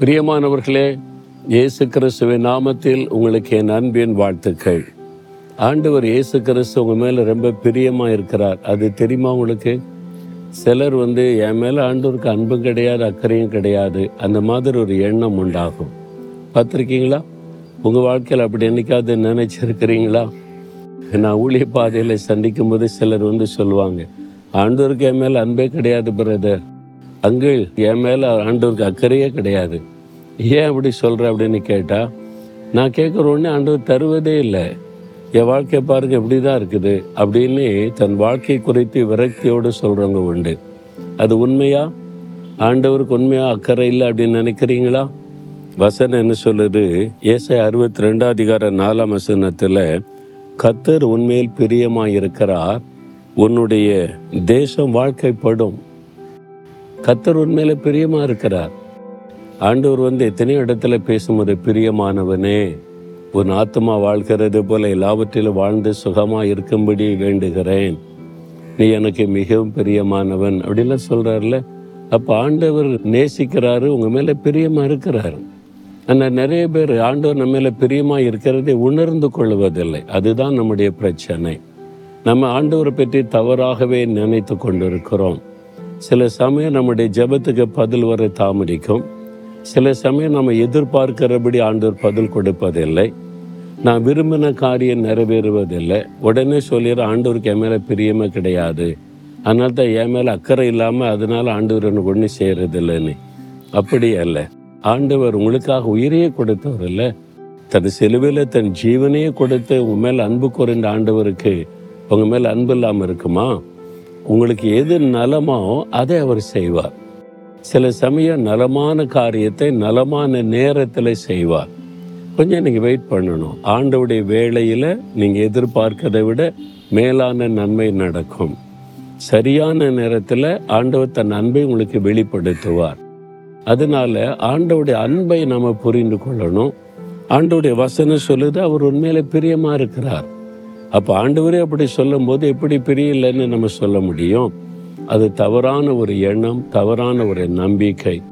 பிரியமானவர்களே இயேசு கிறிஸ்துவின் நாமத்தில் உங்களுக்கு என் அன்பின் வாழ்த்துக்கள். ஆண்டவர் இயேசு கிறிஸ்து உங்கள் மேலே ரொம்ப பிரியமாக இருக்கிறார். அது தெரியுமா உங்களுக்கு? சிலர் வந்து என் மேலே ஆண்டவருக்கு அன்பும் கிடையாது அக்கறையும் கிடையாது. அந்த மாதிரி ஒரு எண்ணம் உண்டாகும். பார்த்துருக்கீங்களா? உங்கள் வாழ்க்கையில் அப்படி என்னைக்காவது நினைச்சிருக்கிறீங்களா? நான் ஊழிய பாதையில் சந்திக்கும் போது சிலர் வந்து சொல்லுவாங்க ஆண்டவருக்கு என் மேலே அன்பே கிடையாது பிரதர் அங்கு என் மேலே ஆண்டவருக்கு அக்கறையே கிடையாது. ஏன் அப்படி சொல்கிற அப்படின்னு கேட்டால் நான் கேட்குற உடனே ஆண்டவர் தருவதே இல்லை. என் வாழ்க்கை பாருங்க இப்படி தான் இருக்குது. அப்படின்னு தன் வாழ்க்கை குறித்து விரக்தியோடு சொல்கிறவங்க உண்டு. அது உண்மையா? ஆண்டவருக்கு உண்மையாக அக்கறை இல்லை அப்படின்னு நினைக்கிறீங்களா? வசனம் என்ன சொல்லுது? ஏசை அறுபத்தி ரெண்டாம் அதிகார நாலாம் வசனத்தில் கத்தர் உண்மையில் பிரியமாக இருக்கிறார் உன்னுடைய தேசம் வாழ்க்கைப்படும். கத்தர் உண்மையில பிரியமா இருக்கிறார். ஆண்டவர் வந்து எத்தனையோ இடத்துல பேசும்போது பிரியமானவனே உன் ஆத்மா வாழ்கிறது போல எல்லாவற்றிலும் வாழ்ந்து சுகமா இருக்கும்படி வேண்டுகிறேன். நீ எனக்கு மிகவும் பிரியமானவன். அப்படின்லாம் சொல்றாருல அப்ப ஆண்டவர் நேசிக்கிறாரு உங்க மேல பிரியமா இருக்கிறாரு. ஆனால் நிறைய பேர் ஆண்டவர் நம்ம மேல பிரியமா இருக்கிறதை உணர்ந்து கொள்வதில்லை. அதுதான் நம்முடைய பிரச்சனை. நம்ம ஆண்டவரை பற்றி தவறாகவே நினைத்து கொண்டிருக்கிறோம். சில சமயம் நம்முடைய ஜெபத்துக்கு பதில் வர தாமதிக்கும். சில சமயம் நம்ம எதிர்பார்க்கிறபடி ஆண்டவர் பதில் கொடுப்பதில்லை. நான் விரும்பின காரியம் நிறைவேறுவதில்லை. உடனே சொல்லிடுற ஆண்டவருக்கு என் மேலே பிரியமே கிடையாது. அதனால தான் என் மேலே அக்கறை இல்லாமல் அதனால ஆண்டவர் எனக்கு ஒன்றும் செய்கிறதில்லைன்னு அப்படி அல்ல. ஆண்டவர் உங்களுக்காக உயிரையே கொடுத்தவர் இல்லை தன் செலுவையில் தன் ஜீவனையே கொடுத்து உங்கள் மேல் அன்பு குறைந்த ஆண்டவருக்கு உங்கள் மேல் அன்பு இல்லாமல் இருக்குமா? உங்களுக்கு எது நலமோ அதை அவர் செய்வார். சில சமயம் நலமான காரியத்தை நலமான நேரத்தில் செய்வார். கொஞ்சம் நீங்கள் வெயிட் பண்ணணும். ஆண்டவுடைய வேளையில் நீங்கள் எதிர்பார்க்கதை விட மேலான நன்மை நடக்கும். சரியான நேரத்தில் ஆண்டவர் தன் அன்பை உங்களுக்கு வெளிப்படுத்துவார். அதனால ஆண்டவுடைய அன்பை நம்ம புரிந்து கொள்ளணும். ஆண்டவுடைய வசனம் சொல்லுது அவர் உண்மையில பிரியமா இருக்கிறார். அப்போ ஆண்டவரே அப்படி சொல்லும்போது எப்படி பிரியலைன்னு நம்ம சொல்ல முடியும்? அது தவறான ஒரு எண்ணம் தவறான ஒரு நம்பிக்கை.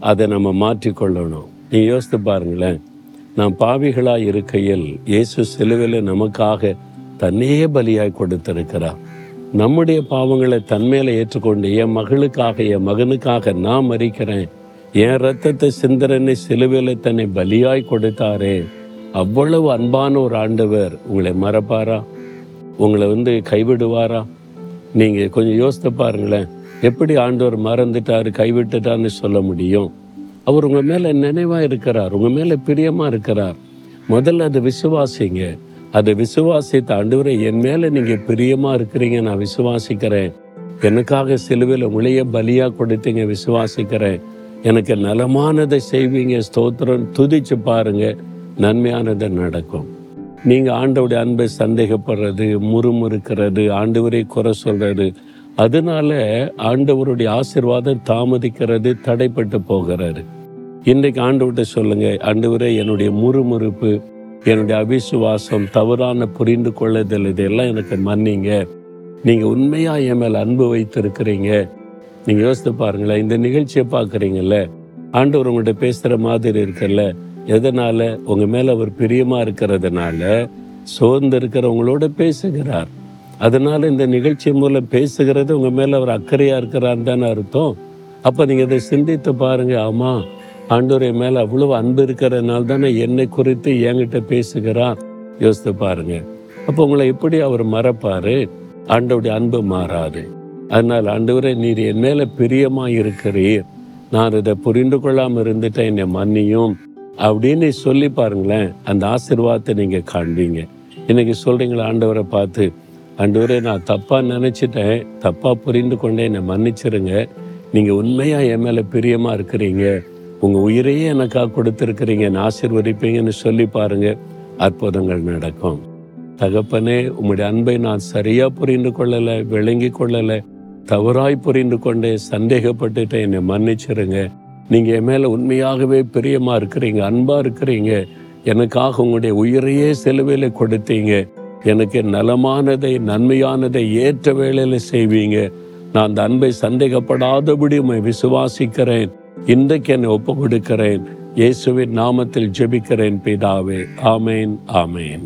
அதை நம்ம மாற்றிக்கொள்ளணும். நீ யோசித்து பாருங்களேன். நாம் பாவிகளாக இருக்கையில் இயேசு சிலுவையில் நமக்காக தன்னையே பலியாய் கொடுத்திருக்கிறார். நம்முடைய பாவங்களை தன்மேல ஏற்றுக்கொண்டு என் மகளுக்காக என் மகனுக்காக நான் மறிக்கிறேன். என் ரத்தத்தை சிந்தரனை சிலுவையில் தன்னை பலியாய் கொடுத்தாரே. அவ்வளவு அன்பான ஒரு ஆண்டவர் உங்களை மறப்பாரா? உங்களை வந்து கைவிடுவாரா? நீங்கள் கொஞ்சம் யோசித்து பாருங்களேன். எப்படி ஆண்டவர் மறந்துட்டார் கைவிட்டுட்டான்னு சொல்ல முடியும்? அவர் உங்கள் மேலே நினைவாக இருக்கிறார் உங்கள் மேலே பிரியமாக இருக்கிறார். முதல்ல அதை விசுவாசிங்க. அதை விசுவாசித்த ஆண்டவரை என் மேலே நீங்கள் பிரியமாக இருக்கிறீங்க நான் விசுவாசிக்கிறேன். எனக்காக சிலுவையில் உங்களையே பலியாக கொடுத்தீங்க விசுவாசிக்கிறேன். எனக்கு நலமானதை செய்வீங்க ஸ்தோத்திரம் துதிச்சு பாருங்கள் நன்மையானது நடக்கும். நீங்கள் ஆண்டவுடைய அன்பை சந்தேகப்படுறது முறுமுறுக்கிறது ஆண்டவரை குறை சொல்கிறது அதனால ஆண்டவருடைய ஆசிர்வாதம் தாமதிக்கிறது தடைப்பட்டு போகிறாரு. இன்றைக்கு ஆண்டவர்கிட்ட சொல்லுங்க ஆண்டவரே என்னுடைய முறுமுறுப்பு என்னுடைய அவிசுவாசம் தவறான புரிந்து கொள்ளுதல் இதெல்லாம் எனக்கு மன்னிங்க. நீங்கள் உண்மையாக என் மேல் அன்பு வைத்திருக்கிறீங்க. நீங்கள் யோசித்து பாருங்களேன் இந்த நிகழ்ச்சியை பார்க்குறீங்கல்ல ஆண்டவர் உங்கள்கிட்ட பேசுகிற மாதிரி இருக்குல்ல எதனால? உங்க மேல அவர் பிரியமா இருக்கிறதுனால சோர்ந்து இருக்கிறவங்களோட பேசுகிறார். அதனால இந்த நிகழ்ச்சி மூலம் பேசுகிறது உங்க மேல அவர் அக்கறையா இருக்கிறான்னு தானே அர்த்தம். அப்ப நீங்க இதை சிந்தித்து பாருங்க ஆமா ஆண்டோரை மேலே மேல அவ்வளவு அன்பு இருக்கிறதுனால தானே என்னை குறித்து என்கிட்ட பேசுகிறார். யோசித்து பாருங்க. அப்போ உங்களை எப்படி அவர் மறப்பாரு? ஆண்டோடைய அன்பு மாறாது. அதனால் ஆண்டவரே நீர் என் மேல பிரியமா இருக்கிறீர். நான் இதை புரிந்து கொள்ளாமல் இருந்துட்டேன் என்னை மன்னியும். அப்படின்னு சொல்லி பாருங்களேன். அந்த ஆசிர்வாதத்தை நீங்க காண்பீங்க. இன்னைக்கு சொல்றீங்களா ஆண்டவரை பார்த்து ஆண்டவரே நான் தப்பா நினைச்சிட்டேன். தப்பா புரிந்து கொண்டே என்னை மன்னிச்சிருங்க. நீங்க உண்மையா என் மேல பிரியமா இருக்கிறீங்க. உங்க உயிரையே எனக்காக கொடுத்துருக்கிறீங்க. நான் ஆசிர்வதிப்பீங்கன்னு சொல்லி பாருங்க. அற்புதங்கள் நடக்கும். தகப்பனே உம்முடைய அன்பை நான் சரியா புரிந்து கொள்ளலை விளங்கி கொள்ளலை. தவறாய் புரிந்து கொண்டே சந்தேகப்பட்டுட்டேன். என்னை மன்னிச்சிருங்க. நீங்கள் என் மேலே உண்மையாகவே பிரியமாக இருக்கிறீங்க அன்பாக இருக்கிறீங்க. எனக்காக உங்களுடைய உயிரையே செலவில் கொடுத்தீங்க. எனக்கு நலமானதை நன்மையானதை ஏற்ற வேலையில் செய்வீங்க. நான் அந்த அன்பை சந்தேகப்படாதபடி உண்மை விசுவாசிக்கிறேன். இன்றைக்கு என்னை ஒப்பு கொடுக்கிறேன் இயேசுவின் நாமத்தில் ஜெபிக்கிறேன் பிதாவே. ஆமேன் ஆமேன்.